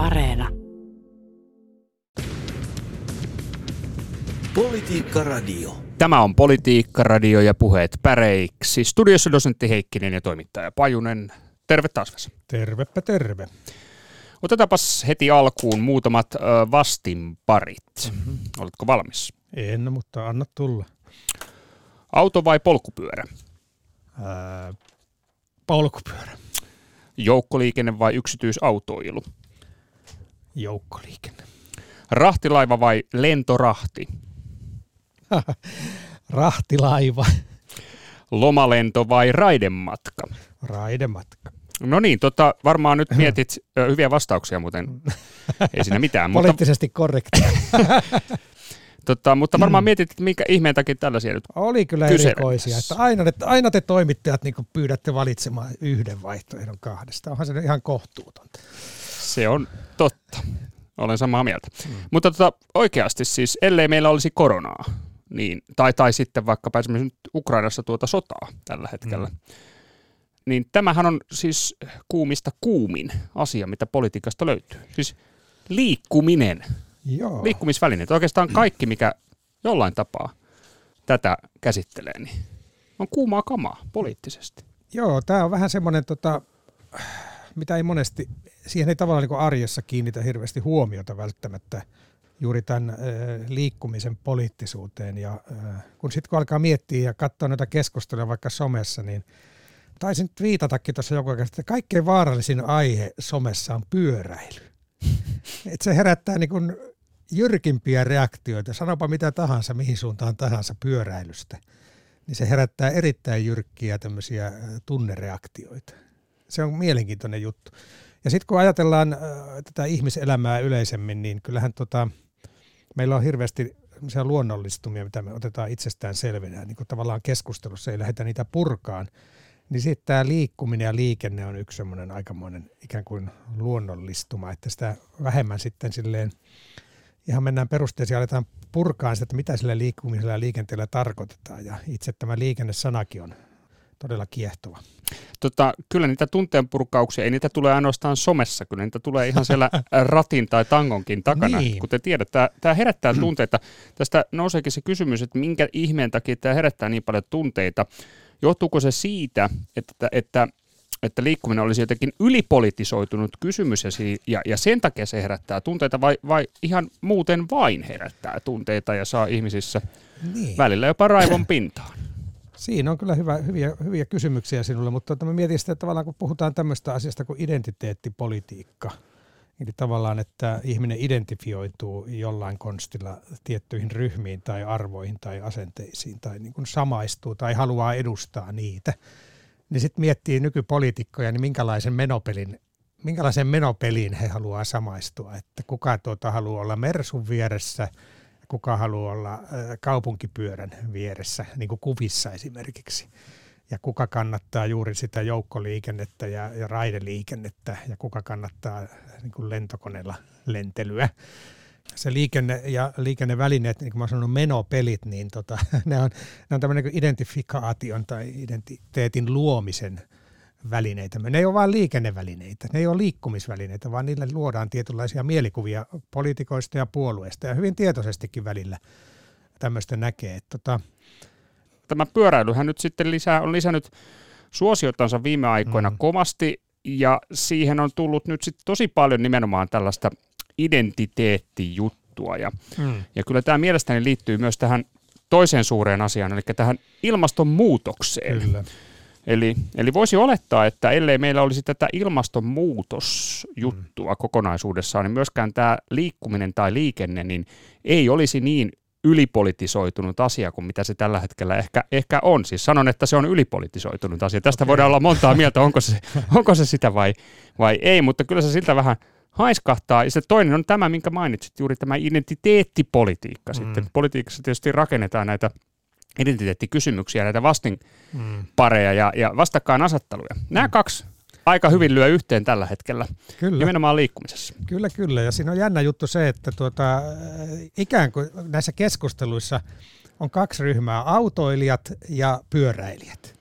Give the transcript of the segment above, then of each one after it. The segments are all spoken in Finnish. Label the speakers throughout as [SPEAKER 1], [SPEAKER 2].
[SPEAKER 1] Areena.
[SPEAKER 2] Politiikka Radio.
[SPEAKER 3] Tämä on Politiikka Radio ja puheet päreiksi. Studiossa dosentti Heikkinen ja toimittaja Pajunen. Terve taas Vesa.
[SPEAKER 4] Tervepä terve.
[SPEAKER 3] Otetaanpas heti alkuun muutamat vastinparit. Mm-hmm. Oletko valmis?
[SPEAKER 4] En, mutta anna tulla.
[SPEAKER 3] Auto vai polkupyörä?
[SPEAKER 4] Ää, polkupyörä.
[SPEAKER 3] Joukkoliikenne vai yksityisautoilu?
[SPEAKER 4] Joukkoliikenne.
[SPEAKER 3] Rahtilaiva vai lentorahti?
[SPEAKER 4] Rahtilaiva.
[SPEAKER 3] Lomalento vai raidematka?
[SPEAKER 4] Raidematka.
[SPEAKER 3] No niin, tota, varmaan nyt mietit ö, hyviä vastauksia, muuten ei siinä mitään. mutta,
[SPEAKER 4] Poliittisesti korrekti.
[SPEAKER 3] tota, mutta varmaan mietit, että minkä ihmeen takia tällaisia nyt
[SPEAKER 4] Oli kyllä erikoisia. Että aina, te, aina te toimittajat niin pyydätte valitsemaan yhden vaihtoehdon kahdesta. Onhan se ihan kohtuutonta.
[SPEAKER 3] Se on totta. Olen samaa mieltä. Mm. Mutta tota, oikeasti siis, ellei meillä olisi koronaa, niin, tai, tai sitten vaikka esimerkiksi nyt Ukrainassa tuota sotaa tällä hetkellä, mm. niin tämähän on siis kuumista kuumin asia, mitä politiikasta löytyy. Siis liikkuminen,
[SPEAKER 4] Joo.
[SPEAKER 3] liikkumisvälineet, oikeastaan kaikki, mikä jollain tapaa tätä käsittelee, niin on kuumaa kamaa poliittisesti.
[SPEAKER 4] Joo, tämä on vähän semmoinen, tota, mitä ei monesti, siihen ei tavallaan niin arjessa kiinnitä hirveästi huomiota välttämättä juuri tämän liikkumisen poliittisuuteen. Ja kun sitten kun alkaa miettiä ja katsoa näitä keskusteluja vaikka somessa, niin taisin viitatakin tuossa joku aika, että kaikkein vaarallisin aihe somessa on pyöräily. Et se herättää niin kuin jyrkimpiä reaktioita, sanopa mitä tahansa, mihin suuntaan tahansa pyöräilystä, niin se herättää erittäin jyrkkiä tämmöisiä tunnereaktioita. Se on mielenkiintoinen juttu. Ja sitten kun ajatellaan äh, tätä ihmiselämää yleisemmin, niin kyllähän tota, meillä on hirveästi luonnollistumia, mitä me otetaan itsestään selvinä, niin kuin tavallaan keskustelussa ei lähdetä niitä purkaan, niin sitten tämä liikkuminen ja liikenne on yksi semmoinen aikamoinen ikään kuin luonnollistuma, että sitä vähemmän sitten silleen ihan mennään perusteisiin ja aletaan purkaan sitä, että mitä sillä liikkumisella ja liikenteellä tarkoitetaan. Ja itse tämä liikennesanakin on todella kiehtova.
[SPEAKER 3] Tota, kyllä niitä tunteenpurkauksia, ei niitä tule ainoastaan somessa, kyllä niitä tulee ihan siellä ratin tai tangonkin takana.
[SPEAKER 4] Niin.
[SPEAKER 3] Kuten tiedät, tämä, herättää tunteita. Tästä nouseekin se kysymys, että minkä ihmeen takia tämä herättää niin paljon tunteita. Johtuuko se siitä, että, että, että liikkuminen olisi jotenkin ylipolitisoitunut kysymys ja, ja, ja sen takia se herättää tunteita vai, vai ihan muuten vain herättää tunteita ja saa ihmisissä
[SPEAKER 4] Niin.
[SPEAKER 3] välillä jopa raivon pintaan?
[SPEAKER 4] Siinä on kyllä hyvä, hyviä, hyviä kysymyksiä sinulle, mutta tota, mä mietin sitä, että tavallaan kun puhutaan tämmöistä asiasta kuin identiteettipolitiikka, eli tavallaan, että ihminen identifioituu jollain konstilla tiettyihin ryhmiin tai arvoihin tai asenteisiin tai niin kuin samaistuu tai haluaa edustaa niitä, niin sitten miettii nykypoliitikkoja, niin minkälaisen menopelin minkälaisen menopeliin he haluaa samaistua, että kuka tuota haluaa olla Mersun vieressä, kuka haluaa olla kaupunkipyörän vieressä, niin kuin kuvissa esimerkiksi. Ja kuka kannattaa juuri sitä joukkoliikennettä ja, ja raideliikennettä ja kuka kannattaa niin kuin lentokoneella lentelyä. Se liikenne ja liikennevälineet, niin kuin mä sanon, menopelit, niin tota, ne on, ne on tämmöinen niin identifikaation tai identiteetin luomisen välineitä. Ne ei ole vain liikennevälineitä, ne ei ole liikkumisvälineitä, vaan niille luodaan tietynlaisia mielikuvia poliitikoista ja puolueista ja hyvin tietoisestikin välillä tämmöistä näkee. Että tota,
[SPEAKER 3] tämä pyöräilyhän nyt sitten lisää, on lisännyt suosiotansa viime aikoina mm. kovasti ja siihen on tullut nyt sitten tosi paljon nimenomaan tällaista identiteettijuttua ja,
[SPEAKER 4] mm.
[SPEAKER 3] ja kyllä tämä mielestäni liittyy myös tähän toiseen suureen asiaan, eli tähän ilmastonmuutokseen.
[SPEAKER 4] Kyllä.
[SPEAKER 3] Eli, eli voisi olettaa, että ellei meillä olisi tätä ilmastonmuutosjuttua mm. kokonaisuudessaan, niin myöskään tämä liikkuminen tai liikenne niin ei olisi niin ylipolitisoitunut asia kuin mitä se tällä hetkellä ehkä, ehkä on. Siis sanon, että se on ylipolitisoitunut asia. Tästä okay. voidaan olla montaa mieltä, onko se, onko se sitä vai, vai ei, mutta kyllä se siltä vähän haiskahtaa. Ja se toinen on tämä, minkä mainitsit, juuri tämä identiteettipolitiikka. Mm. Sitten politiikassa tietysti rakennetaan näitä identiteettikysymyksiä, näitä vastinpareja ja, ja vastakkainasetteluja. Nämä
[SPEAKER 4] Mm.
[SPEAKER 3] kaksi aika hyvin lyö yhteen tällä hetkellä,
[SPEAKER 4] Kyllä.
[SPEAKER 3] nimenomaan liikkumisessa.
[SPEAKER 4] Kyllä, kyllä. Ja siinä on jännä juttu se, että tuota, äh, ikään kuin näissä keskusteluissa on kaksi ryhmää, autoilijat ja pyöräilijät.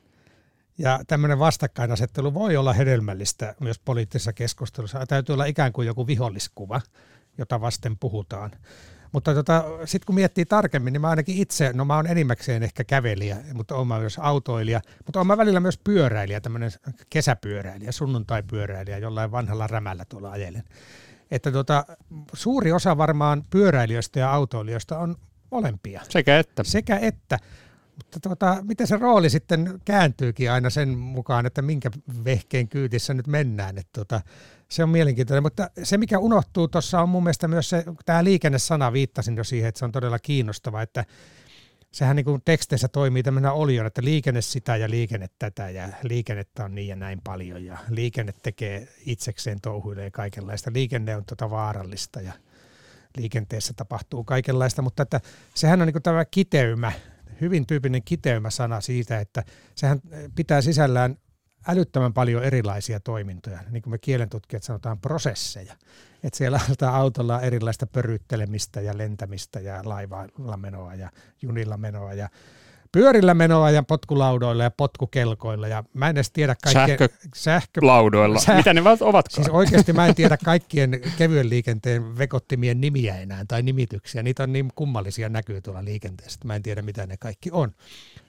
[SPEAKER 4] Ja tämmöinen vastakkainasettelu voi olla hedelmällistä myös poliittisessa keskustelussa. Täytyy olla ikään kuin joku viholliskuva, jota vasten puhutaan. Mutta tota, sitten kun miettii tarkemmin, niin mä ainakin itse, no mä oon enimmäkseen ehkä kävelijä, mutta oon mä myös autoilija, mutta oon mä välillä myös pyöräilijä, tämmöinen kesäpyöräilijä, sunnuntaipyöräilijä, jollain vanhalla rämällä tuolla ajelen. Että tota, suuri osa varmaan pyöräilijöistä ja autoilijoista on molempia.
[SPEAKER 3] Sekä että.
[SPEAKER 4] Sekä että. Mutta tuota, miten se rooli sitten kääntyykin aina sen mukaan, että minkä vehkeen kyytissä nyt mennään. Että tuota, se on mielenkiintoinen, mutta se mikä unohtuu tuossa on mun mielestä myös se, tämä liikennesana viittasin jo siihen, että se on todella kiinnostava, että sehän niin kuin teksteissä toimii tämmöinen olion, että liikenne sitä ja liikenne tätä ja liikennettä on niin ja näin paljon ja liikenne tekee itsekseen touhuilee kaikenlaista. Liikenne on tota vaarallista ja liikenteessä tapahtuu kaikenlaista, mutta että sehän on niin kuin tämä kiteymä, hyvin tyypillinen kiteymäsana siitä, että sehän pitää sisällään älyttömän paljon erilaisia toimintoja, niin kuin me kielentutkijat sanotaan prosesseja. Että siellä on autolla erilaista pöryttelemistä ja lentämistä ja laivalla menoa ja junilla menoa ja pyörillä menoa ja potkulaudoilla ja potkukelkoilla ja mä en edes tiedä kaikkien...
[SPEAKER 3] Sähkö, sähkölaudoilla. Säh... Mitä ne ovatkaan?
[SPEAKER 4] Siis oikeasti mä en tiedä kaikkien kevyen liikenteen vekottimien nimiä enää tai nimityksiä. Niitä on niin kummallisia näkyy tuolla liikenteessä. Mä en tiedä mitä ne kaikki on.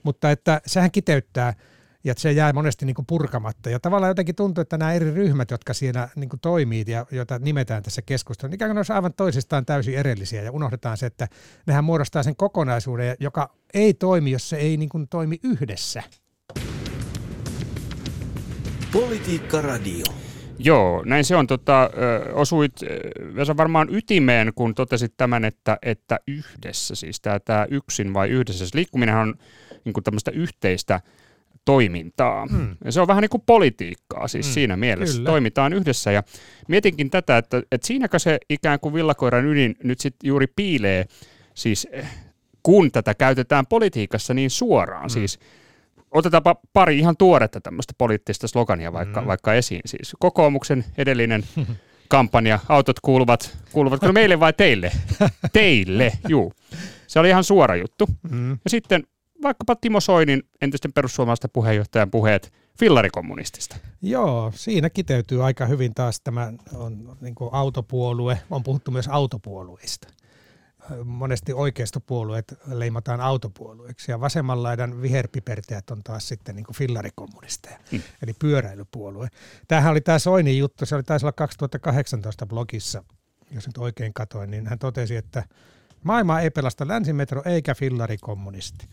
[SPEAKER 4] Mutta että sehän kiteyttää ja se jää monesti niin kuin purkamatta. Ja tavallaan jotenkin tuntuu, että nämä eri ryhmät, jotka siinä niin kuin toimii ja joita nimetään tässä keskustelussa, ikään kuin ne aivan toisistaan täysin erillisiä ja unohdetaan se, että nehän muodostaa sen kokonaisuuden, joka ei toimi, jos se ei niin kuin toimi yhdessä.
[SPEAKER 3] Politiikka Radio. Joo, näin se on. Tota, osuit Vesa varmaan ytimeen, kun totesit tämän, että, että yhdessä, siis tämä, tämä yksin vai yhdessä. Siis liikkuminen on niin kuin tämmöistä yhteistä toimintaa. Mm. Ja se on vähän niin kuin politiikkaa siis mm. siinä mielessä. Kyllä. Toimitaan yhdessä ja mietinkin tätä, että, että siinäkö se ikään kuin villakoiran ydin nyt sitten juuri piilee, siis eh, kun tätä käytetään politiikassa niin suoraan. Mm. Siis otetaanpa pari ihan tuoretta tämmöistä poliittista slogania vaikka, mm. vaikka esiin. Siis kokoomuksen edellinen kampanja, autot kuuluvat, kuuluvatko meille vai teille? teille, juu. Se oli ihan suora juttu. Mm. Ja sitten vaikkapa Timo Soinin entisten perussuomalaisten puheenjohtajan puheet fillarikommunistista.
[SPEAKER 4] Joo, siinä kiteytyy aika hyvin taas tämä on niin autopuolue, on puhuttu myös autopuolueista. Monesti oikeistopuolueet leimataan autopuolueeksi ja vasemman laidan viherpipertäjät on taas sitten niin fillarikommunisteja, hmm. eli pyöräilypuolue. Tämähän oli tämä Soinin juttu, se oli taisi olla 2018 blogissa, jos nyt oikein katoin, niin hän totesi, että maailma ei pelasta länsimetro eikä fillarikommunisti.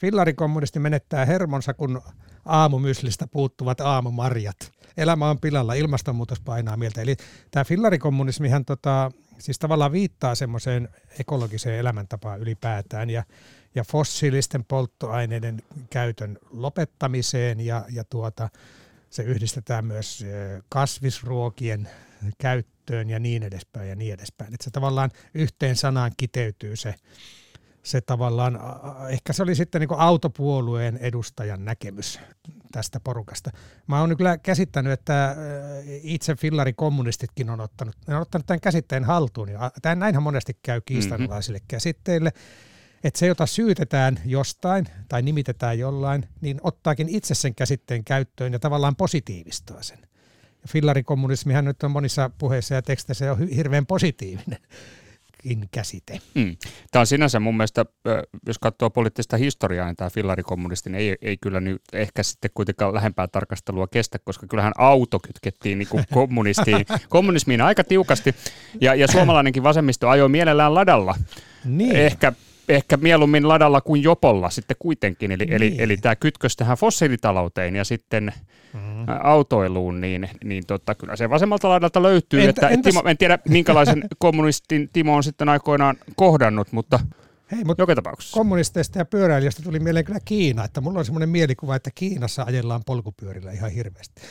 [SPEAKER 4] Fillarikommunisti menettää hermonsa, kun aamumyslistä puuttuvat aamumarjat. Elämä on pilalla, ilmastonmuutos painaa mieltä. Eli tämä fillarikommunismihan tota, siis tavallaan viittaa semmoiseen ekologiseen elämäntapaan ylipäätään ja, ja fossiilisten polttoaineiden käytön lopettamiseen ja, ja tuota, se yhdistetään myös kasvisruokien käyttöön ja niin edespäin ja niin edespäin. Että se tavallaan yhteen sanaan kiteytyy se se tavallaan, ehkä se oli sitten niin autopuolueen edustajan näkemys tästä porukasta. Mä oon kyllä käsittänyt, että itse fillarikommunistitkin on ottanut, ne on ottanut tämän käsitteen haltuun. Ja tämän näinhän monesti käy kiistanalaisille mm-hmm. käsitteille, että se, jota syytetään jostain tai nimitetään jollain, niin ottaakin itse sen käsitteen käyttöön ja tavallaan positiivistaa sen. Fillarikommunismihan nyt on monissa puheissa ja teksteissä jo hirveän positiivinen käsite. Mm.
[SPEAKER 3] Tämä on sinänsä mun mielestä, jos katsoo poliittista historiaa, niin tämä fillarikommunisti ei, ei kyllä nyt ehkä sitten kuitenkaan lähempää tarkastelua kestä, koska kyllähän auto kytkettiin niin kuin kommunistiin, kommunismiin aika tiukasti, ja, ja suomalainenkin vasemmisto ajoi mielellään ladalla. Niin. Ehkä ehkä mieluummin ladalla kuin jopolla sitten kuitenkin. Eli, niin. eli, eli tämä kytkös tähän fossiilitalouteen ja sitten mm. autoiluun, niin, niin tota, kyllä se vasemmalta laidalta löytyy. Entä, että, entäs... Timo, en tiedä, minkälaisen kommunistin Timo on sitten aikoinaan kohdannut, mutta Hei, mutta joka tapauksessa.
[SPEAKER 4] Kommunisteista ja pyöräilijöistä tuli mieleen kyllä Kiina, että mulla on semmoinen mielikuva, että Kiinassa ajellaan polkupyörillä ihan hirveästi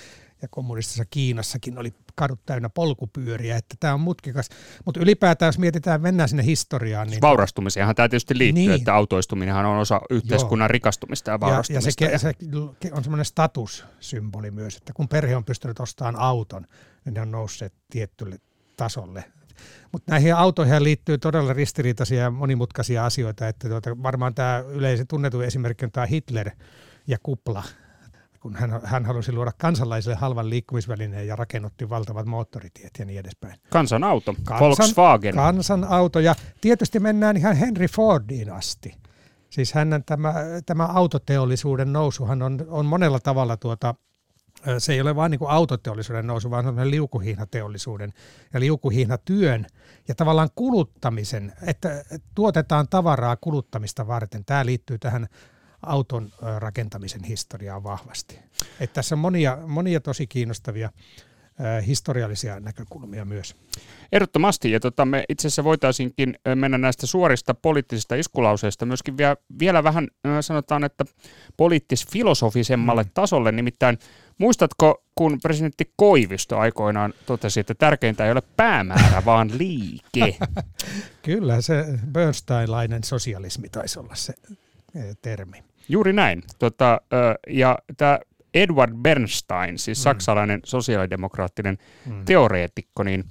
[SPEAKER 4] ja kommunistisessa Kiinassakin oli kadut täynnä polkupyöriä, että tämä on mutkikas. Mutta ylipäätään, jos mietitään, mennään sinne historiaan. Niin
[SPEAKER 3] Vaurastumiseenhan tämä tietysti liittyy, niin. että autoistuminenhan on osa yhteiskunnan Joo. rikastumista ja vaurastumista.
[SPEAKER 4] Ja, ja, se, se on semmoinen statussymboli myös, että kun perhe on pystynyt ostamaan auton, niin ne on nousseet tiettylle tasolle. Mutta näihin autoihin liittyy todella ristiriitaisia ja monimutkaisia asioita, että tuota, varmaan tämä yleisen tunnettu esimerkki on tämä Hitler ja kupla kun hän, hän halusi luoda kansalaisille halvan liikkumisvälineen ja rakennutti valtavat moottoritiet ja niin edespäin.
[SPEAKER 3] Kansanauto, Kansan, Volkswagen.
[SPEAKER 4] Kansanauto ja tietysti mennään ihan Henry Fordiin asti. Siis hänen tämä, tämä autoteollisuuden nousuhan on, on monella tavalla tuota, se ei ole vain niin autoteollisuuden nousu, vaan se on liukuhihnateollisuuden ja liukuhihnatyön ja tavallaan kuluttamisen, että tuotetaan tavaraa kuluttamista varten. Tämä liittyy tähän auton rakentamisen historiaan vahvasti. Että tässä on monia, monia tosi kiinnostavia historiallisia näkökulmia myös.
[SPEAKER 3] Ehdottomasti, ja tota, me itse asiassa voitaisiinkin mennä näistä suorista poliittisista iskulauseista myöskin vielä, vielä vähän sanotaan, että poliittis-filosofisemmalle mm. tasolle, nimittäin muistatko, kun presidentti Koivisto aikoinaan totesi, että tärkeintä ei ole päämäärä, vaan liike?
[SPEAKER 4] Kyllä, se Bernsteinlainen sosialismi taisi olla se termi.
[SPEAKER 3] Juuri näin. Tota, ja tämä Edward Bernstein, siis mm. saksalainen sosiaalidemokraattinen mm. teoreetikko, niin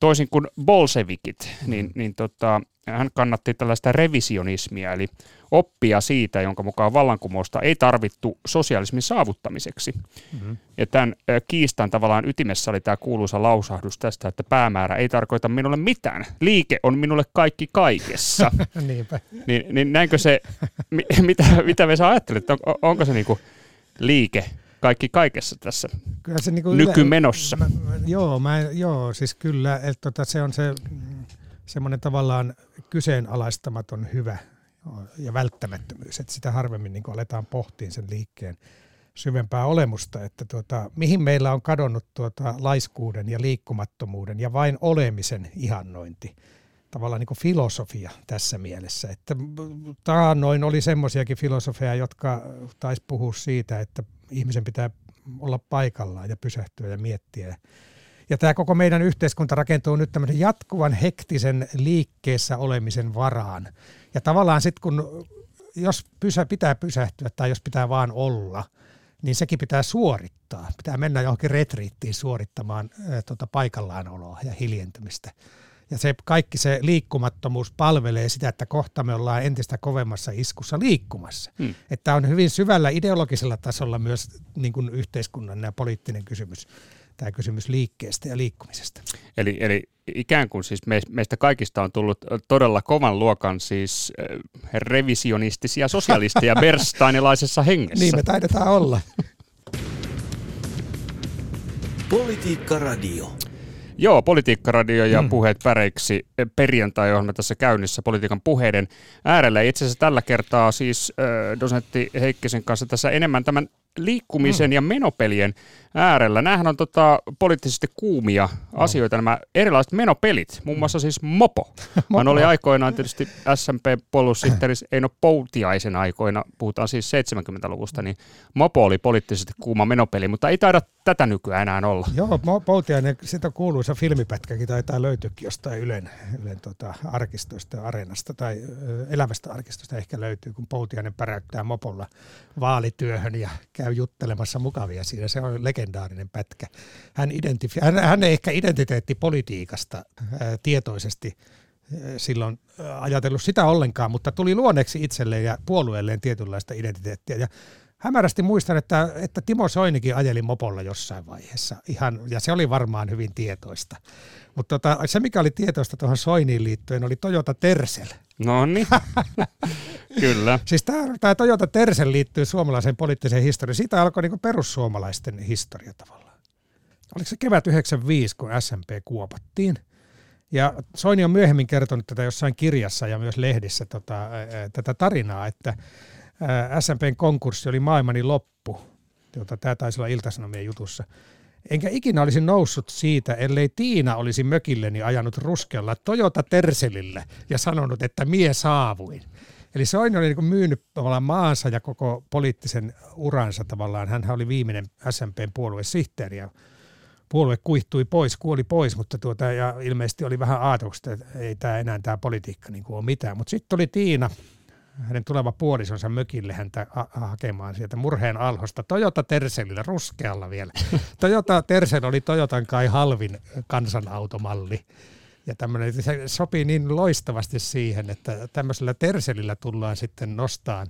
[SPEAKER 3] toisin kuin bolsevikit, niin, mm. niin tota, hän kannatti tällaista revisionismia, eli oppia siitä, jonka mukaan vallankumousta ei tarvittu sosialismin saavuttamiseksi. Mm-hmm. Ja tämän kiistan tavallaan ytimessä oli tämä kuuluisa lausahdus tästä, että päämäärä ei tarkoita minulle mitään. Liike on minulle kaikki kaikessa.
[SPEAKER 4] Niinpä.
[SPEAKER 3] Niin, niin näinkö se, mitä, mitä me saa ajattelet, on, onko se niinku liike kaikki kaikessa tässä kyllä se niinku nykymenossa?
[SPEAKER 4] Yle, mä, joo, mä, joo, siis kyllä, että tota, se on se semmoinen tavallaan kyseenalaistamaton hyvä ja välttämättömyys, että sitä harvemmin niin aletaan pohtiin sen liikkeen syvempää olemusta, että tuota, mihin meillä on kadonnut tuota laiskuuden ja liikkumattomuuden ja vain olemisen ihannointi. Tavallaan niin filosofia tässä mielessä. Että taannoin oli semmoisiakin filosofeja, jotka taisi puhua siitä, että ihmisen pitää olla paikallaan ja pysähtyä ja miettiä ja tämä koko meidän yhteiskunta rakentuu nyt tämmöisen jatkuvan hektisen liikkeessä olemisen varaan. Ja tavallaan sitten kun, jos pysä, pitää pysähtyä tai jos pitää vaan olla, niin sekin pitää suorittaa. Pitää mennä johonkin retriittiin suorittamaan ää, tota, paikallaanooloa ja hiljentymistä. Ja se kaikki se liikkumattomuus palvelee sitä, että kohta me ollaan entistä kovemmassa iskussa liikkumassa. Hmm. Että on hyvin syvällä ideologisella tasolla myös niin kuin yhteiskunnan ja poliittinen kysymys tämä kysymys liikkeestä ja liikkumisesta.
[SPEAKER 3] Eli, eli ikään kuin siis meistä kaikista on tullut todella kovan luokan siis revisionistisia sosialisteja Bernsteinilaisessa hengessä.
[SPEAKER 4] Niin me taidetaan olla.
[SPEAKER 3] Politiikka Radio. Joo, Politiikkaradio ja mm. puheet päreiksi perjantai-ohjelma tässä käynnissä politiikan puheiden äärellä. Itse asiassa tällä kertaa siis äh, dosentti Heikkisen kanssa tässä enemmän tämän liikkumisen mm. ja menopelien äärellä. Nämähän on tota, poliittisesti kuumia no. asioita, nämä erilaiset menopelit, muun muassa siis Mopo. Hän oli aikoinaan tietysti SMP-puolussihteeri Eino Poutiaisen aikoina, puhutaan siis 70-luvusta, niin Mopo oli poliittisesti kuuma menopeli, mutta ei taida tätä nykyään enää olla.
[SPEAKER 4] Joo, Poutiainen, sitä kuuluisa filmipätkäkin taitaa löytyäkin jostain Ylen, Ylen tota, arkistoista areenasta tai elävästä arkistosta ehkä löytyy, kun Poutiainen päräyttää Mopolla vaalityöhön ja käy juttelemassa mukavia siinä. Se on legendaarinen pätkä. Hän, identifi- hän, hän ei ehkä identiteettipolitiikasta ää, tietoisesti silloin ajatellut sitä ollenkaan, mutta tuli luonneksi itselleen ja puolueelleen tietynlaista identiteettiä. Ja hämärästi muistan, että, että Timo Soinikin ajeli mopolla jossain vaiheessa, ihan, ja se oli varmaan hyvin tietoista. Mutta tota, se, mikä oli tietoista tuohon Soiniin liittyen, oli Toyota Tercel.
[SPEAKER 3] No niin, kyllä.
[SPEAKER 4] Siis tämä Toyota Tercel liittyy suomalaiseen poliittiseen historiaan. Siitä alkoi niinku perussuomalaisten historia tavallaan. Oliko se kevät 95, kun SMP kuopattiin? Ja Soini on myöhemmin kertonut tätä jossain kirjassa ja myös lehdissä tota, tätä tarinaa, että SMPn konkurssi oli maailmani loppu. Tota, tämä taisi olla Iltasanomien jutussa. Enkä ikinä olisi noussut siitä, ellei Tiina olisi mökilleni ajanut ruskealla Toyota Terselillä ja sanonut, että mie saavuin. Eli Soini oli niin myynyt tavallaan maansa ja koko poliittisen uransa tavallaan. Hän oli viimeinen SMPn puoluesihteeri ja puolue kuihtui pois, kuoli pois, mutta tuota, ja ilmeisesti oli vähän aatoksista, että ei tämä enää tämä politiikka niin kuin ole mitään. Mutta sitten tuli Tiina, hänen tuleva puolisonsa mökille häntä hakemaan sieltä murheen alhosta Toyota Terselillä ruskealla vielä. Toyota Tercel oli Toyotan kai halvin kansanautomalli. Ja tämmönen, se sopii niin loistavasti siihen, että tämmöisellä Terselillä tullaan sitten nostaan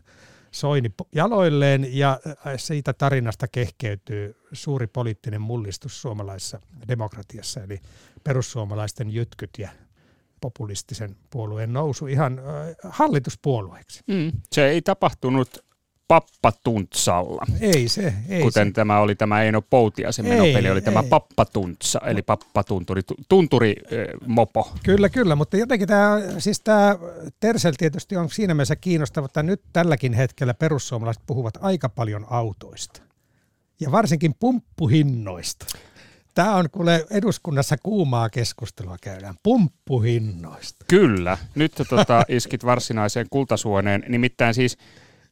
[SPEAKER 4] Soini jaloilleen ja siitä tarinasta kehkeytyy suuri poliittinen mullistus suomalaisessa demokratiassa, eli perussuomalaisten jytkyt ja populistisen puolueen nousu ihan hallituspuolueeksi.
[SPEAKER 3] Mm. Se ei tapahtunut Pappatuntsalla.
[SPEAKER 4] Ei se, ei
[SPEAKER 3] Kuten
[SPEAKER 4] se.
[SPEAKER 3] tämä oli tämä Eino Poutiasen menopeli, oli ei. tämä Pappatuntsa, eli pappatunturi, tunturi mopo.
[SPEAKER 4] Kyllä, kyllä, mutta jotenkin tämä, siis tämä Tersel tietysti on siinä mielessä kiinnostava, että nyt tälläkin hetkellä perussuomalaiset puhuvat aika paljon autoista. Ja varsinkin pumppuhinnoista. Tämä on kuule eduskunnassa kuumaa keskustelua käydään pumppuhinnoista.
[SPEAKER 3] Kyllä, nyt tota, iskit varsinaiseen kultasuoneen. Nimittäin siis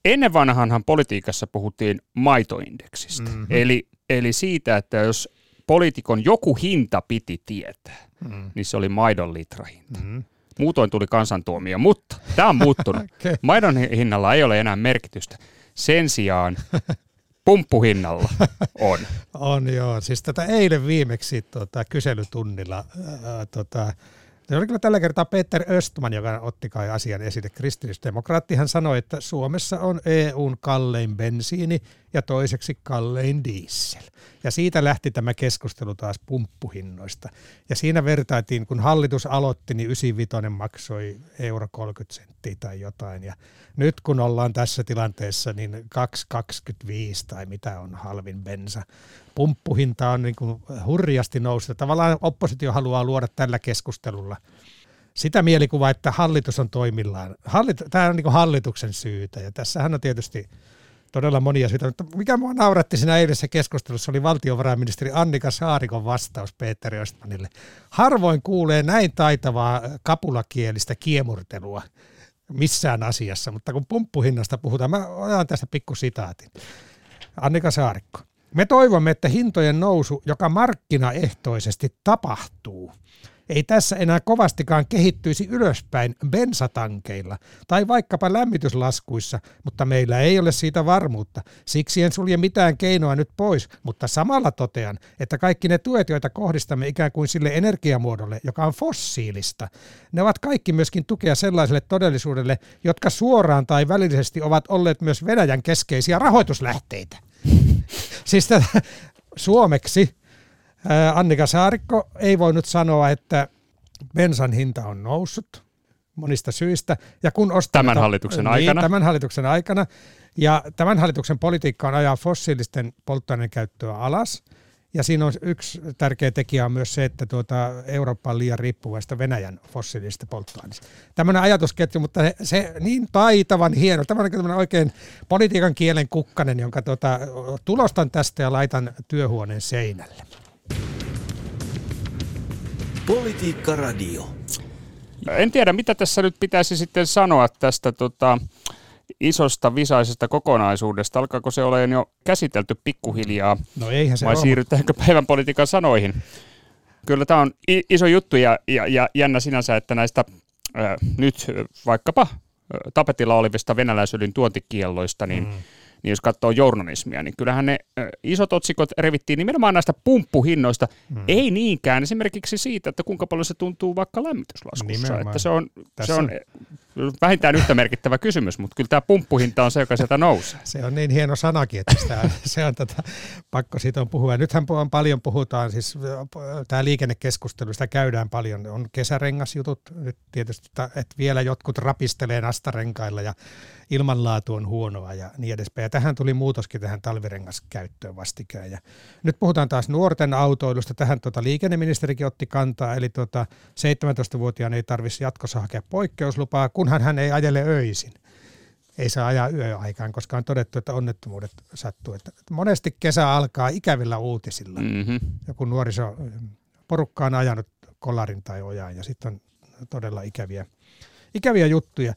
[SPEAKER 3] ennen vanhanhan politiikassa puhuttiin maitoindeksistä. Mm-hmm. Eli, eli siitä, että jos poliitikon joku hinta piti tietää, mm. niin se oli maidon litrahinta. Mm. Muutoin tuli kansantuomio, mutta tämä on muuttunut. okay. Maidon hinnalla ei ole enää merkitystä. Sen sijaan pumppuhinnalla on.
[SPEAKER 4] on joo. Siis tätä eilen viimeksi tota, kyselytunnilla ää, tota, se oli kyllä tällä kertaa Peter Östman, joka otti kai asian esille. Kristillisdemokraattihan sanoi, että Suomessa on EUn kallein bensiini ja toiseksi kallein diesel. Ja siitä lähti tämä keskustelu taas pumppuhinnoista. Ja siinä vertaitiin, kun hallitus aloitti, niin 95 maksoi euro 30 senttiä tai jotain. Ja nyt kun ollaan tässä tilanteessa, niin 2,25 tai mitä on halvin bensa. Pumppuhinta on niin kuin hurjasti noussut. Tavallaan oppositio haluaa luoda tällä keskustelulla sitä mielikuvaa, että hallitus on toimillaan. Hallit, tämä on niin hallituksen syytä ja tässähän on tietysti todella monia syitä. Mutta mikä mua nauratti siinä eilisessä keskustelussa oli valtiovarainministeri Annika Saarikon vastaus Peter Östmanille. Harvoin kuulee näin taitavaa kapulakielistä kiemurtelua missään asiassa, mutta kun pumppuhinnasta puhutaan, mä otan tästä pikku sitaatin. Annika Saarikko. Me toivomme, että hintojen nousu, joka markkinaehtoisesti tapahtuu – ei tässä enää kovastikaan kehittyisi ylöspäin bensatankeilla tai vaikkapa lämmityslaskuissa, mutta meillä ei ole siitä varmuutta. Siksi en sulje mitään keinoa nyt pois, mutta samalla totean, että kaikki ne tuet, joita kohdistamme ikään kuin sille energiamuodolle, joka on fossiilista, ne ovat kaikki myöskin tukea sellaiselle todellisuudelle, jotka suoraan tai välillisesti ovat olleet myös Venäjän keskeisiä rahoituslähteitä. siis tätä, suomeksi Annika Saarikko ei voinut sanoa, että bensan hinta on noussut monista syistä.
[SPEAKER 3] Ja kun ostaa, tämän hallituksen niin, aikana.
[SPEAKER 4] Tämän hallituksen aikana. Ja tämän hallituksen politiikka on ajaa fossiilisten polttoaineen käyttöä alas. Ja siinä on yksi tärkeä tekijä on myös se, että tuota, Eurooppa on liian riippuvaista Venäjän fossiilisista polttoaineista. Tämmöinen ajatusketju, mutta se, se niin taitavan hieno, tämmöinen oikein politiikan kielen kukkanen, jonka tuota, tulostan tästä ja laitan työhuoneen seinälle.
[SPEAKER 3] Politiikka Radio. En tiedä, mitä tässä nyt pitäisi sitten sanoa tästä tota, isosta visaisesta kokonaisuudesta. Alkaako se ole jo käsitelty pikkuhiljaa?
[SPEAKER 4] No eihän se
[SPEAKER 3] Vai ole. siirrytäänkö päivän politiikan sanoihin? Kyllä tämä on iso juttu ja, ja, ja jännä sinänsä, että näistä äh, nyt vaikkapa äh, tapetilla olevista venäläisöljyn tuontikielloista, niin mm niin jos katsoo journalismia, niin kyllähän ne isot otsikot revittiin nimenomaan näistä pumppuhinnoista, mm. ei niinkään esimerkiksi siitä, että kuinka paljon se tuntuu vaikka lämmityslaskussa. Että se on, se on vähintään yhtä merkittävä kysymys, mutta kyllä tämä pumppuhinta on se, joka sieltä nousee.
[SPEAKER 4] Se on niin hieno sanakin, että sitä, se on tätä, pakko siitä on puhua. nythän on paljon puhutaan, siis tämä liikennekeskustelu, sitä käydään paljon. On kesärengasjutut nyt tietysti, että vielä jotkut rapistelee nastarenkailla ja ilmanlaatu on huonoa ja niin edespäin. Ja tähän tuli muutoskin tähän talvirengaskäyttöön vastikään. Ja nyt puhutaan taas nuorten autoilusta. Tähän tuota liikenneministerikin otti kantaa, eli tuota 17-vuotiaan ei tarvitsisi jatkossa hakea poikkeuslupaa, kunhan hän ei ajele öisin. Ei saa ajaa yöaikaan, koska on todettu, että onnettomuudet sattuu. Että monesti kesä alkaa ikävillä uutisilla. Mm-hmm. Joku nuoriso porukka on ajanut kolarin tai ojaan ja sitten on todella ikäviä, ikäviä juttuja.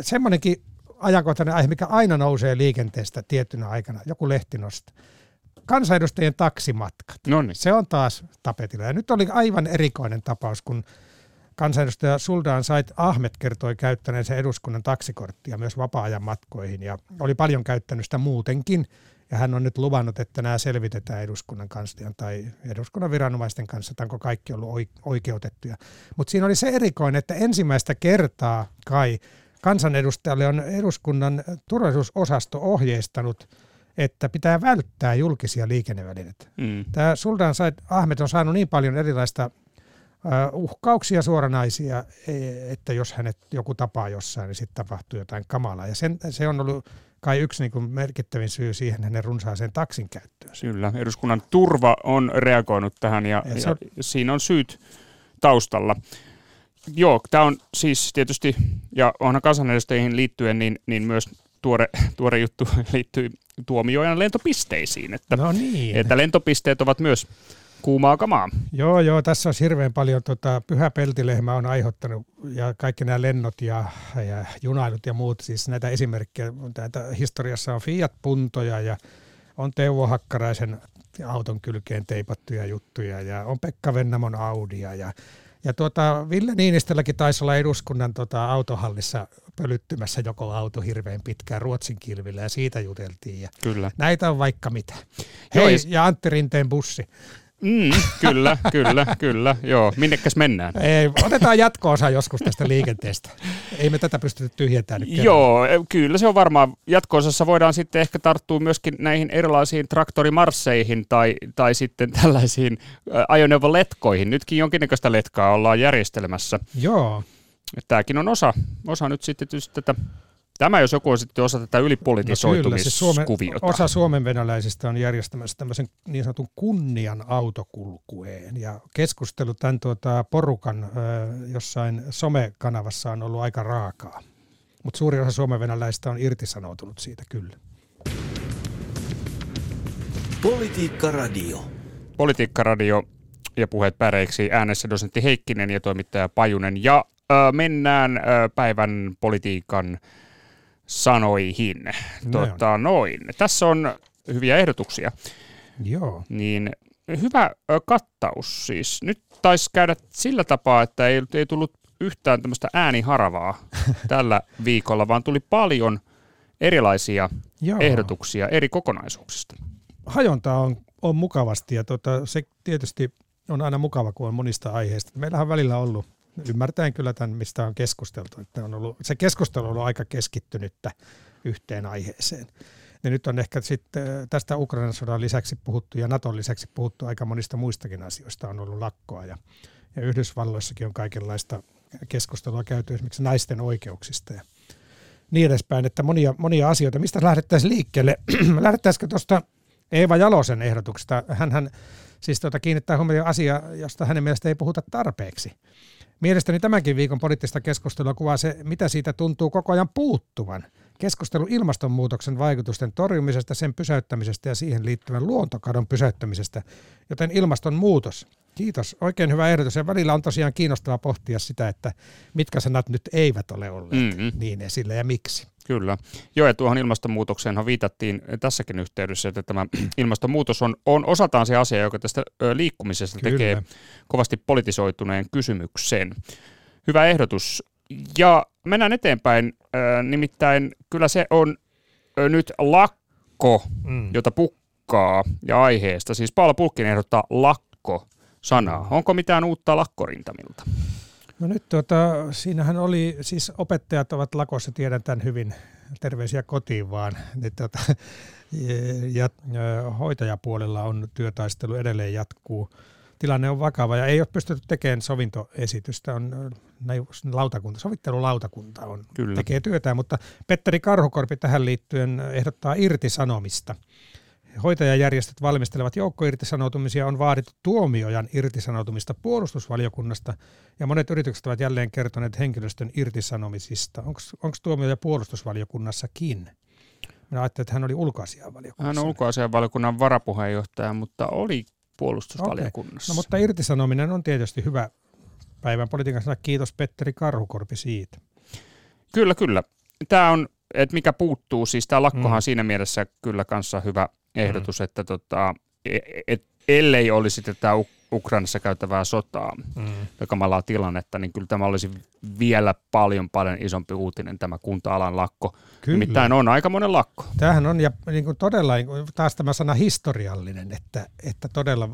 [SPEAKER 4] Semmoinenkin ajankohtainen aihe, mikä aina nousee liikenteestä tiettynä aikana, joku lehti nostaa. Kansanedustajien taksimatkat.
[SPEAKER 3] Noniin.
[SPEAKER 4] Se on taas tapetilla. Ja nyt oli aivan erikoinen tapaus, kun kansanedustaja Suldaan Sait Ahmet kertoi käyttäneensä eduskunnan taksikorttia myös vapaa-ajan matkoihin ja oli paljon käyttänyt sitä muutenkin. Ja hän on nyt luvannut, että nämä selvitetään eduskunnan kanslian tai eduskunnan viranomaisten kanssa, että onko kaikki ollut oikeutettuja. Mutta siinä oli se erikoinen, että ensimmäistä kertaa kai kansanedustajalle on eduskunnan turvallisuusosasto ohjeistanut, että pitää välttää julkisia liikennevälineitä. Mm. Tämä Sultan Said Ahmed on saanut niin paljon erilaista uhkauksia suoranaisia, e, että jos hänet joku tapaa jossain, niin sitten tapahtuu jotain kamalaa. Ja sen, se on ollut kai yksi niin kuin merkittävin syy siihen hänen runsaaseen taksin käyttöön.
[SPEAKER 3] Kyllä, eduskunnan turva on reagoinut tähän ja, ja, on... ja siinä on syyt taustalla. Joo, tämä on siis tietysti, ja onhan kansanedustajien liittyen, niin, niin myös tuore, tuore juttu liittyy tuomioijan lentopisteisiin. Että,
[SPEAKER 4] no niin.
[SPEAKER 3] että lentopisteet ovat myös kuumaa kamaa.
[SPEAKER 4] Joo, joo, tässä on hirveän paljon, tota, Pyhä Peltilehmä on aiheuttanut ja kaikki nämä lennot ja, ja junailut ja muut, siis näitä esimerkkejä, näitä historiassa on Fiat-puntoja ja on Teuvo Hakkaraisen auton kylkeen teipattuja juttuja ja on Pekka Vennamon Audia ja ja tuota, Ville Niinistölläkin taisi olla eduskunnan tota, autohallissa pölyttymässä joko auto hirveän pitkään Ruotsin kilvillä ja siitä juteltiin. Ja
[SPEAKER 3] Kyllä.
[SPEAKER 4] Näitä on vaikka mitä. Hei, ja Antti Rinteen bussi.
[SPEAKER 3] Mm, kyllä, kyllä, kyllä. Joo, minnekäs mennään?
[SPEAKER 4] Ei, otetaan jatko-osa joskus tästä liikenteestä. Ei me tätä pystytä tyhjentämään nyt
[SPEAKER 3] Joo, eh, kyllä se on varmaan. Jatko-osassa voidaan sitten ehkä tarttua myöskin näihin erilaisiin traktorimarsseihin tai, tai sitten tällaisiin ajoneuvoletkoihin. Nytkin jonkinnäköistä letkaa ollaan järjestelemässä.
[SPEAKER 4] Joo.
[SPEAKER 3] Tämäkin on osa, osa nyt sitten tätä Tämä jos joku on sitten osa tätä ylipolitisoitumiskuviota.
[SPEAKER 4] No osa Suomen venäläisistä on järjestämässä tämmöisen niin sanotun kunnian autokulkueen. Ja keskustelu tämän tuota porukan jossain somekanavassa on ollut aika raakaa. Mutta suuri osa Suomen venäläisistä on irtisanoutunut siitä kyllä.
[SPEAKER 1] Politiikka Radio.
[SPEAKER 3] Politiikka Radio ja puheet päreiksi äänessä dosentti Heikkinen ja toimittaja Pajunen. Ja ö, mennään ö, päivän politiikan sanoihin. Tota, noin. Tässä on hyviä ehdotuksia.
[SPEAKER 4] Joo.
[SPEAKER 3] Niin hyvä kattaus siis. Nyt taisi käydä sillä tapaa, että ei, ei tullut yhtään tämmöistä ääniharavaa tällä viikolla, vaan tuli paljon erilaisia Joo. ehdotuksia eri kokonaisuuksista.
[SPEAKER 4] Hajonta on, on mukavasti ja tota, se tietysti on aina mukava, kun on monista aiheista. Meillähän on välillä ollut ymmärtäen kyllä tämän, mistä on keskusteltu. Että on ollut, se keskustelu on ollut aika keskittynyttä yhteen aiheeseen. Ja nyt on ehkä sitten äh, tästä Ukrainan sodan lisäksi puhuttu ja Naton lisäksi puhuttu aika monista muistakin asioista. On ollut lakkoa ja, ja Yhdysvalloissakin on kaikenlaista keskustelua käyty esimerkiksi naisten oikeuksista ja niin edespäin, että monia, monia asioita. Mistä lähdettäisiin liikkeelle? Lähdettäisikö tuosta Eeva Jalosen ehdotuksesta? Hän siis tuota, kiinnittää huomioon asia, josta hänen mielestä ei puhuta tarpeeksi. Mielestäni tämänkin viikon poliittista keskustelua kuvaa se, mitä siitä tuntuu koko ajan puuttuvan. Keskustelu ilmastonmuutoksen vaikutusten torjumisesta, sen pysäyttämisestä ja siihen liittyvän luontokadon pysäyttämisestä, joten ilmastonmuutos. Kiitos. Oikein hyvä ehdotus. Ja välillä on tosiaan kiinnostavaa pohtia sitä, että mitkä sanat nyt eivät ole olleet mm-hmm. niin esille ja miksi.
[SPEAKER 3] Kyllä. Joo, ja tuohon ilmastonmuutokseen viitattiin tässäkin yhteydessä, että tämä ilmastonmuutos on, on osaltaan se asia, joka tästä liikkumisesta Kyllä. tekee kovasti politisoituneen kysymyksen. Hyvä ehdotus. Ja mennään eteenpäin. Nimittäin kyllä se on nyt lakko, mm. jota pukkaa ja aiheesta. Siis Paula Pulkkinen ehdottaa lakko-sanaa. Onko mitään uutta lakkorintamilta?
[SPEAKER 4] No nyt tuota, siinähän oli, siis opettajat ovat lakossa, tiedän tämän hyvin, terveisiä kotiin vaan. Niin tuota, ja, ja hoitajapuolella on työtaistelu edelleen jatkuu. Tilanne on vakava ja ei ole pystytty tekemään sovintoesitystä. On lautakunta, sovittelulautakunta on, Kyllä. tekee työtä, mutta Petteri Karhukorpi tähän liittyen ehdottaa irtisanomista. Hoitajajärjestöt valmistelevat joukkoirtisanoutumisia, on vaadittu tuomiojan irtisanoutumista puolustusvaliokunnasta ja monet yritykset ovat jälleen kertoneet henkilöstön irtisanomisista. Onko tuomioja puolustusvaliokunnassakin? Minä ajattelin, että hän oli ulkoasianvaliokunnassa.
[SPEAKER 3] Hän on ulkoasianvaliokunnan varapuheenjohtaja, mutta oli puolustusvaliokunnassa.
[SPEAKER 4] Okay. No mutta irtisanominen on tietysti hyvä päivän politiikan sana. Kiitos Petteri Karhukorpi siitä.
[SPEAKER 3] Kyllä, kyllä. Tämä on, että mikä puuttuu, siis tämä lakkohan mm. siinä mielessä kyllä kanssa hyvä ehdotus, mm. että tota, e, et, ellei olisi tätä Ukrainassa käytävää sotaa mm. ja kamalaa tilannetta, niin kyllä tämä olisi vielä paljon paljon isompi uutinen tämä kunta-alan lakko. Kyllä. Nimittäin on aika monen lakko.
[SPEAKER 4] Tämähän on ja niin kuin todella niin taas tämä sana historiallinen, että, että todella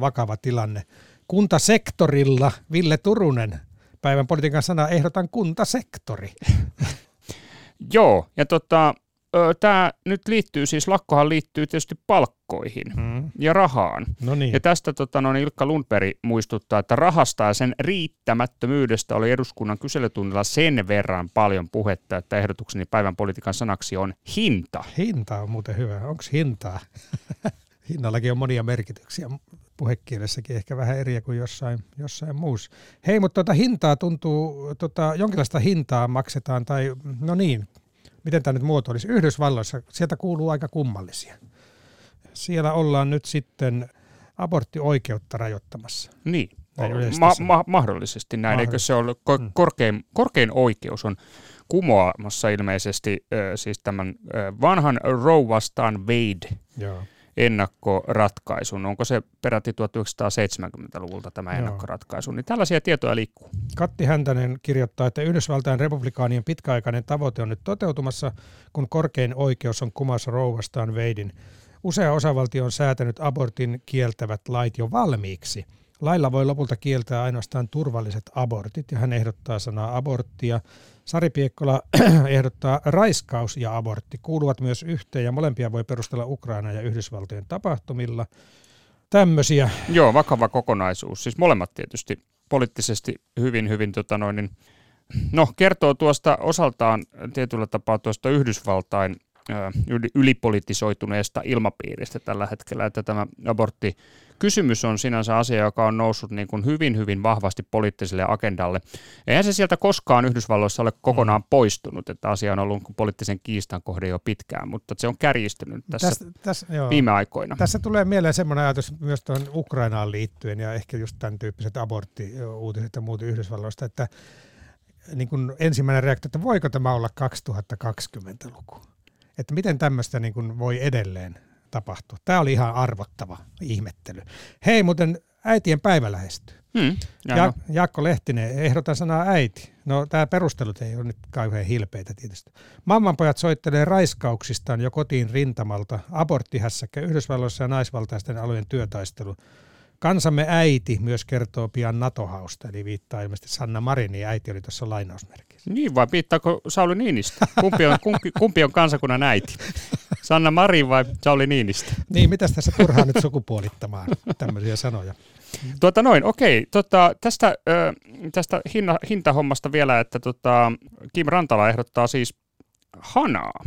[SPEAKER 4] vakava tilanne. Kuntasektorilla Ville Turunen, päivän politiikan sana, ehdotan kuntasektori.
[SPEAKER 3] Joo, ja tota, tämä nyt liittyy, siis lakkohan liittyy tietysti palkkoihin
[SPEAKER 4] Mm.
[SPEAKER 3] ja rahaan.
[SPEAKER 4] No niin.
[SPEAKER 3] Ja tästä tota, no, niin Ilkka Lundberg muistuttaa, että rahasta ja sen riittämättömyydestä oli eduskunnan kyselytunnilla sen verran paljon puhetta, että ehdotukseni päivän politiikan sanaksi on hinta.
[SPEAKER 4] Hinta on muuten hyvä. Onko hintaa? Hinnallakin on monia merkityksiä. Puhekielessäkin ehkä vähän eriä kuin jossain, jossain muussa. Hei, mutta tuota hintaa tuntuu, tota, jonkinlaista hintaa maksetaan, tai no niin, miten tämä nyt muotoilisi, Yhdysvalloissa, sieltä kuuluu aika kummallisia. Siellä ollaan nyt sitten aborttioikeutta rajoittamassa.
[SPEAKER 3] Niin,
[SPEAKER 4] Näin
[SPEAKER 3] ma-
[SPEAKER 4] yleisesti
[SPEAKER 3] ma- mahdollisesti näin. Eikö se ole ko-
[SPEAKER 4] Mm.
[SPEAKER 3] korkein, korkein oikeus on kumoamassa ilmeisesti äh, siis tämän äh, vanhan Roe vastaan Wade
[SPEAKER 4] Joo.
[SPEAKER 3] Ennakkoratkaisun. Onko se peräti 1970-luvulta tämä
[SPEAKER 4] Joo.
[SPEAKER 3] ennakkoratkaisu? Niin tällaisia tietoja liikkuu.
[SPEAKER 4] Katti Häntänen kirjoittaa, että Yhdysvaltain republikaanien pitkäaikainen tavoite on nyt toteutumassa, kun korkein oikeus on kumassa Roe vastaan Wadein. Usea osavaltio on säätänyt abortin kieltävät lait jo valmiiksi. Lailla voi lopulta kieltää ainoastaan turvalliset abortit, ja hän ehdottaa sanaa aborttia. Sari Piekkola ehdottaa raiskaus ja abortti kuuluvat myös yhteen, ja molempia voi perustella Ukraina ja Yhdysvaltojen tapahtumilla. Tämmöisiä.
[SPEAKER 3] Joo, vakava kokonaisuus. Siis molemmat tietysti poliittisesti hyvin, hyvin tota noin, niin, no, kertoo tuosta osaltaan tietyllä tapaa tuosta Yhdysvaltain ylipolitisoituneesta ilmapiiristä tällä hetkellä, että tämä abortti kysymys on sinänsä asia, joka on noussut niin kuin hyvin, hyvin vahvasti poliittiselle agendalle. Eihän se sieltä koskaan Yhdysvalloissa ole kokonaan poistunut, että asia on ollut poliittisen kiistan kohde jo pitkään, mutta se on kärjistynyt tässä
[SPEAKER 4] Täs, täs, joo.
[SPEAKER 3] viime aikoina.
[SPEAKER 4] Tässä tulee mieleen semmoinen ajatus myös tuohon Ukrainaan liittyen ja ehkä just tämän tyyppiset aborttiuutiset ja muut Yhdysvalloista, että niin kuin ensimmäinen reaktio, että voiko tämä olla 2020-luku? Että miten tämmöistä niin kuin voi edelleen tapahtua? Tämä oli ihan arvottava ihmettely. Hei, muuten äitien päivä lähestyy.
[SPEAKER 3] Hmm,
[SPEAKER 4] Ja. Jaakko Lehtinen, ehdotan sanaa äiti. No tämä perustelut ei ole nyt kauhean hilpeitä tietysti. Mammanpojat soittelee raiskauksistaan jo kotiin rintamalta, aborttihässäkkä Yhdysvalloissa ja naisvaltaisten alojen työtaistelu. Kansamme äiti myös kertoo pian NATO-hausta, eli viittaa ilmeisesti Sanna Marinin äiti oli tuossa lainausmerkissä.
[SPEAKER 3] Niin vai viittaako Sauli Niinistö? Kumpi on, kumpi, kumpi on kansakunnan äiti? Sanna Marin vai Sauli Niinistö?
[SPEAKER 4] Niin, mitäs tässä turhaa nyt sukupuolittamaan tämmöisiä sanoja?
[SPEAKER 3] Tuota noin, okei. Tota, tästä ö, tästä hinna, hintahommasta vielä, että tota, Kim Rantala ehdottaa siis hanaa.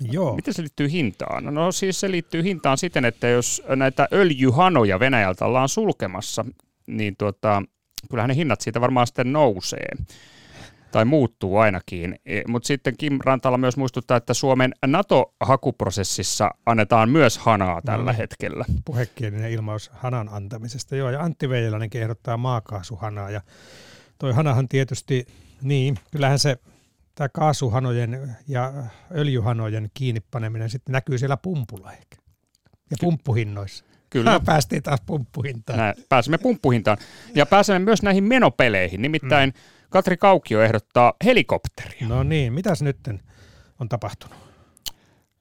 [SPEAKER 4] Joo,
[SPEAKER 3] Miten se liittyy hintaan? No siis se liittyy hintaan siten, että jos näitä öljyhanoja Venäjältä ollaan sulkemassa, niin tuota, kyllähän ne hinnat siitä varmaan sitten nousee. Tai muuttuu ainakin. Mutta sitten Kim Rantala myös muistuttaa, että Suomen NATO-hakuprosessissa annetaan myös hanaa tällä
[SPEAKER 4] No.
[SPEAKER 3] hetkellä.
[SPEAKER 4] puhekielinen ilmaus hanan antamisesta. Joo, ja Antti Veijeläinenkin ehdottaa maakaasuhanaa. Ja toi hanahan tietysti, niin, kyllähän se tämä kaasuhanojen ja öljyhanojen kiinnipaneminen sitten näkyy siellä pumpulla ehkä. Ja pumppuhinnoissa.
[SPEAKER 3] Kyllä.
[SPEAKER 4] Päästiin taas pumppuhintaan.
[SPEAKER 3] Näin, pääsemme pumppuhintaan. Ja pääsemme myös näihin menopeleihin. Nimittäin Katri Kaukio ehdottaa helikopteria.
[SPEAKER 4] No niin, mitäs nyt on tapahtunut?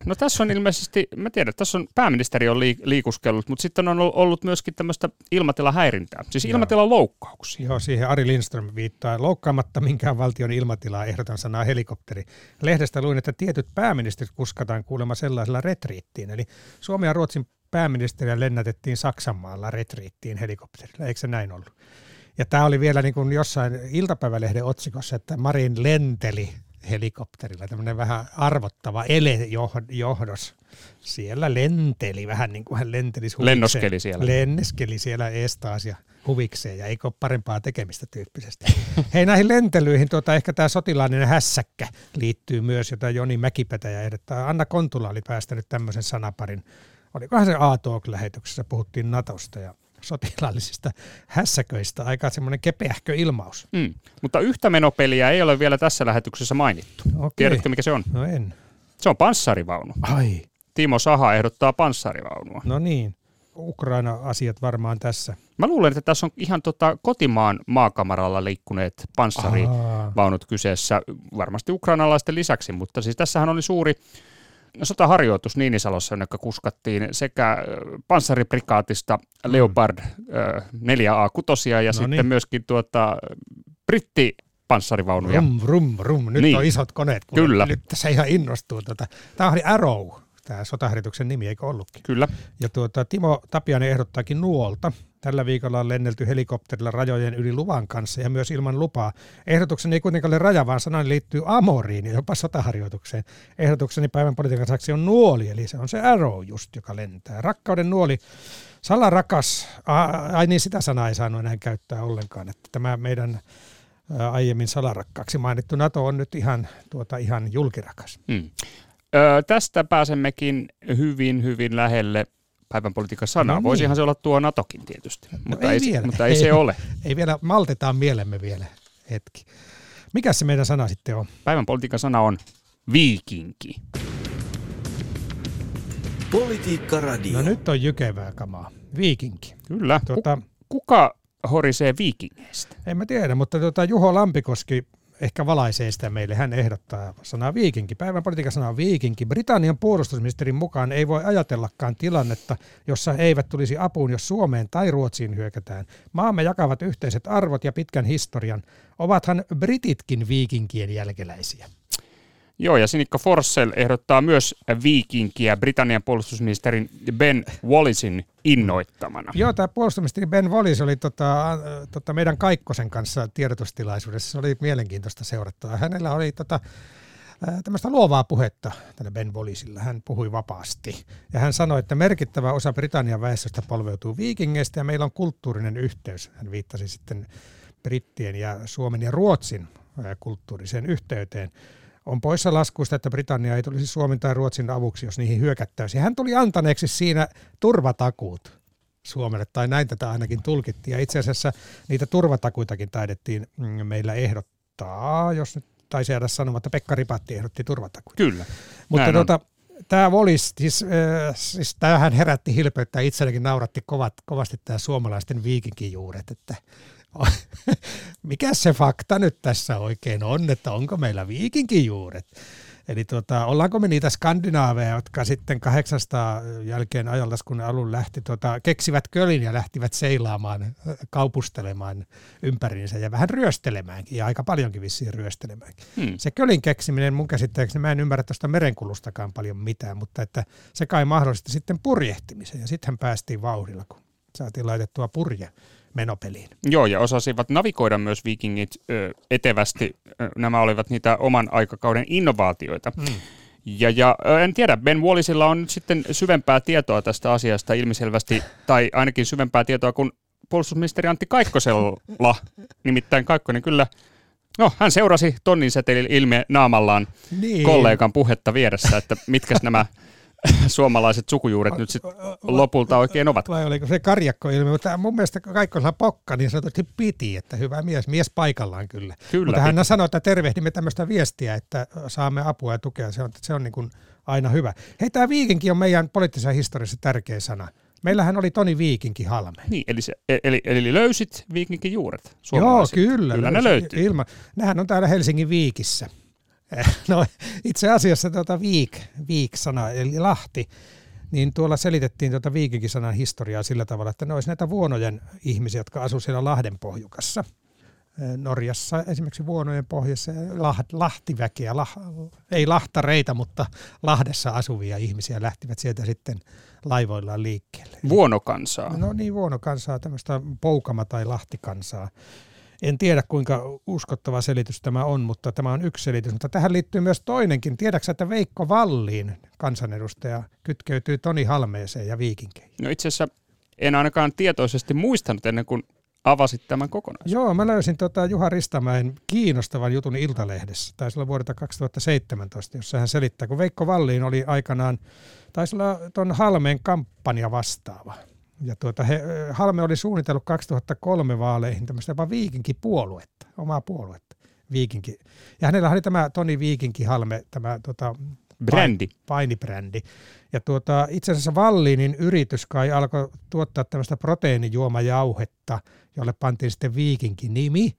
[SPEAKER 3] No tässä on ilmeisesti, mä tiedän, että tässä on pääministeri on liik- liikuskellut, mutta sitten on ollut myöskin tämmöistä ilmatilahäirintää, siis ilmatilan loukkauksia.
[SPEAKER 4] Joo, siihen Ari Lindström viittaa. Loukkaamatta minkään valtion ilmatilaa ehdotan sanaa helikopteri. Lehdestä luin, että tietyt pääministerit kuskataan kuulemma sellaisella retriittiin. Eli Suomen ja Ruotsin pääministeriä lennätettiin Saksanmaalla retriittiin helikopterilla. Eikö se näin ollut? Ja tämä oli vielä niin kuin jossain iltapäivälehden otsikossa, että Marin lenteli helikopterilla, tämmöinen vähän arvottava elejohdos. Siellä lenteli vähän niin kuin hän lentelisi huvikseen.
[SPEAKER 3] Lennoskeli siellä.
[SPEAKER 4] Lenneskeli siellä eestaas ja huvikseen ja eikö ole parempaa tekemistä tyyppisesti. Hei näihin lentelyihin tuota, ehkä tämä sotilaallinen hässäkkä liittyy myös, jota Joni Mäkipetäjä ehdottaa. Anna Kontula oli päästänyt tämmöisen sanaparin. Olikohan se A-Talk-lähetyksessä, puhuttiin Natosta ja sotilaallisista hässäköistä. Aika semmoinen kepeähkö ilmaus.
[SPEAKER 3] Mm. Mutta yhtä menopeliä ei ole vielä tässä lähetyksessä mainittu.
[SPEAKER 4] Okei.
[SPEAKER 3] Tiedätkö, mikä se on?
[SPEAKER 4] No en.
[SPEAKER 3] Se on panssarivaunu.
[SPEAKER 4] Ai,
[SPEAKER 3] Timo Saha ehdottaa panssarivaunua.
[SPEAKER 4] no niin. Ukraina-asiat varmaan tässä.
[SPEAKER 3] Mä luulen, että tässä on ihan tota kotimaan maakamaralla liikkuneet panssarivaunut
[SPEAKER 4] Aa,
[SPEAKER 3] kyseessä, varmasti ukrainalaisten lisäksi, mutta siis tässähän oli suuri sotaharjoitus Niinisalossa, jonne kuskattiin sekä panssariprikaatista Leopard ö, 4A6 ja
[SPEAKER 4] No
[SPEAKER 3] sitten
[SPEAKER 4] niin.
[SPEAKER 3] myöskin tuota, britti panssarivaunuja.
[SPEAKER 4] Rum, rum, rum. Nyt
[SPEAKER 3] Niin.
[SPEAKER 4] on isot koneet. kuule.
[SPEAKER 3] Kyllä.
[SPEAKER 4] Nyt tässä ihan innostuu. Tota. Tämä oli Arrow, tämä sotaharjoituksen nimi, eikö ollutkin?
[SPEAKER 3] Kyllä.
[SPEAKER 4] Ja tuota, Timo Tapiainen ehdottaakin nuolta. Tällä viikolla on lennelty helikopterilla rajojen yli luvan kanssa ja myös ilman lupaa. Ehdotukseni ei kuitenkaan ole raja, vaan sanani liittyy amoriin ja jopa sotaharjoitukseen. Ehdotukseni päivän politiikan saksi on nuoli, eli se on se arrow just, joka lentää. Rakkauden nuoli, salarakas, ai niin sitä sanaa ei saanut enää käyttää ollenkaan, että tämä meidän aiemmin salarakkaaksi mainittu NATO on nyt ihan, tuota, ihan julkirakas.
[SPEAKER 3] Mm. Öö, tästä pääsemmekin hyvin, hyvin lähelle päivän politiikan sanaa.
[SPEAKER 4] No niin.
[SPEAKER 3] Voisihan se olla tuo Natokin tietysti, mutta,
[SPEAKER 4] ei
[SPEAKER 3] ei, se-
[SPEAKER 4] vielä.
[SPEAKER 3] mutta ei,
[SPEAKER 4] Ei.
[SPEAKER 3] se ole.
[SPEAKER 4] Ei vielä, maltetaan mielemme vielä hetki. Mikä se meidän sana sitten on?
[SPEAKER 3] Päivän politiikan sana on viikinki.
[SPEAKER 1] Politiikka Radio.
[SPEAKER 4] No nyt on jykevää kamaa. Viikinki.
[SPEAKER 3] Kyllä.
[SPEAKER 4] Tuota,
[SPEAKER 3] Ku- kuka horisee viikingeistä?
[SPEAKER 4] en mä tiedä, mutta tuota, Juho Lampikoski ehkä valaisee sitä meille. Hän ehdottaa sanaa viikinki. Päivän politiikan sana on viikinki. Britannian puolustusministerin mukaan ei voi ajatellakaan tilannetta, jossa he eivät tulisi apuun, jos Suomeen tai Ruotsiin hyökätään. Maamme jakavat yhteiset arvot ja pitkän historian. Ovathan brititkin viikinkien jälkeläisiä.
[SPEAKER 3] Joo, ja Sinikka Forssell ehdottaa myös viikinkiä Britannian puolustusministerin Ben Wallisin innoittamana.
[SPEAKER 4] Joo, tämä puolustusministeri Ben Wallis oli tota, äh, tota meidän Kaikkosen kanssa tiedotustilaisuudessa. Se oli mielenkiintoista seurattavaa. Hänellä oli tota, äh, tämmöistä luovaa puhetta tällä Ben Wallisilla. Hän puhui vapaasti. Ja hän sanoi, että merkittävä osa Britannian väestöstä polveutuu viikingeistä ja meillä on kulttuurinen yhteys. Hän viittasi sitten brittien ja Suomen ja Ruotsin äh, kulttuuriseen yhteyteen. On poissa laskuista, että Britannia ei tulisi Suomen tai Ruotsin avuksi, jos niihin hyökättäisiin. Hän tuli antaneeksi siinä turvatakuut Suomelle, tai näin tätä ainakin tulkittiin. Ja itse asiassa niitä turvatakuitakin taidettiin mm, meillä ehdottaa, jos nyt taisi jäädä sanomatta, Pekka Ripatti ehdotti turvatakuita.
[SPEAKER 3] Kyllä.
[SPEAKER 4] Mutta tuota, tämä Volis, siis, äh, siis tämähän herätti hilpeyttä, itselläkin nauratti kovat, kovasti tämä suomalaisten viikinkijuuret, että mikä se fakta nyt tässä oikein on, että onko meillä viikinkijuuret? Eli tuota, ollaanko me niitä skandinaaveja, jotka sitten 800 jälkeen ajanlaskun alun lähti, tuota, keksivät kölin ja lähtivät seilaamaan, kaupustelemaan ympäriinsä ja vähän ryöstelemäänkin, ja aika paljonkin vissiin ryöstelemäänkin.
[SPEAKER 3] Hmm.
[SPEAKER 4] Se kölin keksiminen mun käsittääkseni, mä en ymmärrä tuosta merenkulustakaan paljon mitään, mutta että se kai mahdollisti sitten purjehtimisen ja sittenhän päästiin vauhdilla, kun saatiin laitettua purje menopeliin.
[SPEAKER 3] Joo, ja osasivat navigoida myös viikingit ö, etevästi. Nämä olivat niitä oman aikakauden innovaatioita.
[SPEAKER 4] Mm.
[SPEAKER 3] Ja, ja en tiedä, Ben Wallisilla on nyt sitten syvempää tietoa tästä asiasta ilmiselvästi, tai ainakin syvempää tietoa kuin puolustusministeri Antti Kaikkosella. Nimittäin Kaikkonen kyllä, no hän seurasi tonnin setelin ilme naamallaan
[SPEAKER 4] Niin.
[SPEAKER 3] kollegan puhetta vieressä, että mitkä nämä suomalaiset sukujuuret nyt sitten lopulta oikein ovat.
[SPEAKER 4] Vai oliko se karjakko ilmi, mutta mun mielestä Kaikkosella pokka niin sanotusti piti, että hyvä mies, mies paikallaan kyllä.
[SPEAKER 3] Kyllä,
[SPEAKER 4] mutta hän
[SPEAKER 3] piti.
[SPEAKER 4] sanoi, että tervehdimme tämmöistä viestiä, että saamme apua ja tukea, se on, se on niin kuin aina hyvä. Hei, tämä viikinki on meidän poliittisessa historiassa tärkeä sana. Meillähän oli Toni Viikinki Halme.
[SPEAKER 3] Niin, eli, se, eli, eli löysit viikinkin juuret
[SPEAKER 4] Joo, kyllä.
[SPEAKER 3] Kyllä ne
[SPEAKER 4] löysin.
[SPEAKER 3] löytyy.
[SPEAKER 4] Ilma. Nehän on täällä Helsingin Viikissä. No itse asiassa tuota viik, viik-sana, eli Lahti, niin tuolla selitettiin tuota viikinkisanan historiaa sillä tavalla, että ne olisi näitä vuonojen ihmisiä, jotka asuivat siellä Lahden pohjukassa. Norjassa esimerkiksi vuonojen pohjassa Laht, lahtiväkeä, lah, ei lahtareita, mutta Lahdessa asuvia ihmisiä lähtivät sieltä sitten laivoillaan liikkeelle.
[SPEAKER 3] Vuonokansaa.
[SPEAKER 4] No niin, vuonokansaa, tämmöistä poukama- tai lahtikansaa. En tiedä, kuinka uskottava selitys tämä on, mutta tämä on yksi selitys. Mutta tähän liittyy myös toinenkin. Tiedätkö, että Veikko Valliin, kansanedustaja, kytkeytyy Toni Halmeeseen ja viikinkeihin?
[SPEAKER 3] No itse asiassa en ainakaan tietoisesti muistanut ennen kuin avasit tämän kokonaisuuden.
[SPEAKER 4] Joo, mä löysin tota Juha Ristamäen kiinnostavan jutun Iltalehdessä. Taisi olla vuodelta 2017, jossa hän selittää, kun Veikko Valliin oli aikanaan, taisi olla tuon Halmeen kampanja vastaava. Ja tuota, he, Halme oli suunnitellut 2003 vaaleihin tämmöistä jopa viikinkipuoluetta, omaa puoluetta. Viikinki. Ja hänellä oli tämä Toni Viikinki Halme, tämä tota,
[SPEAKER 3] Brändi.
[SPEAKER 4] painibrändi. Ja tuota, itse asiassa Vallinin yritys kai alkoi tuottaa tämmöistä proteiinijuomajauhetta, jolle pantiin sitten Viikinki-nimi.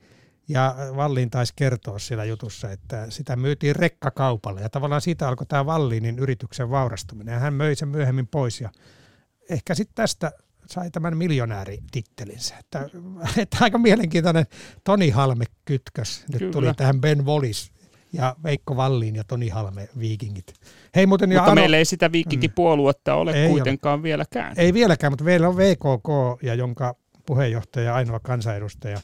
[SPEAKER 4] Ja Vallin taisi kertoa siellä jutussa, että sitä myytiin rekkakaupalla. Ja tavallaan siitä alkoi tämä Vallinin yrityksen vaurastuminen. Ja hän möi sen myöhemmin pois. Ja ehkä sitten tästä sai tämän miljonäärittittelinsä. Että, että aika mielenkiintoinen Toni Halme kytkös. Nyt
[SPEAKER 3] Kyllä.
[SPEAKER 4] tuli tähän Ben Wallis ja Veikko Valliin ja Toni Halme viikingit. Hei muuten, ja
[SPEAKER 3] Mutta
[SPEAKER 4] Ano,
[SPEAKER 3] meillä ei sitä viikinkipuoluetta ole
[SPEAKER 4] Ei ole.
[SPEAKER 3] kuitenkaan vieläkään.
[SPEAKER 4] ei vieläkään, mutta meillä on VKK, ja jonka puheenjohtaja, ainoa kansanedustaja,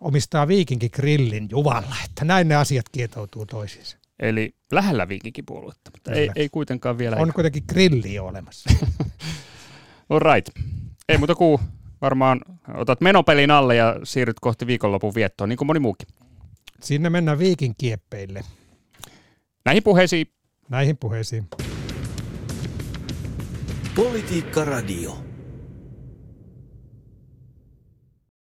[SPEAKER 4] omistaa Viikinki Grillin Juvalla. Että näin ne asiat kietoutuu toisiinsa.
[SPEAKER 3] Eli lähellä viikinkipuoluetta, mutta ei,
[SPEAKER 4] Kyllä.
[SPEAKER 3] ei kuitenkaan vielä.
[SPEAKER 4] On kuitenkin grilli olemassa.
[SPEAKER 3] All right. Ei muuta kuin varmaan otat menopelin alle ja siirryt kohti viikonlopun viettoa, niin kuin moni muukin.
[SPEAKER 4] Sinne mennään viikinkieppeille.
[SPEAKER 3] Näihin puheisiin
[SPEAKER 4] Näihin puheisiin.
[SPEAKER 1] Politiikka Radio.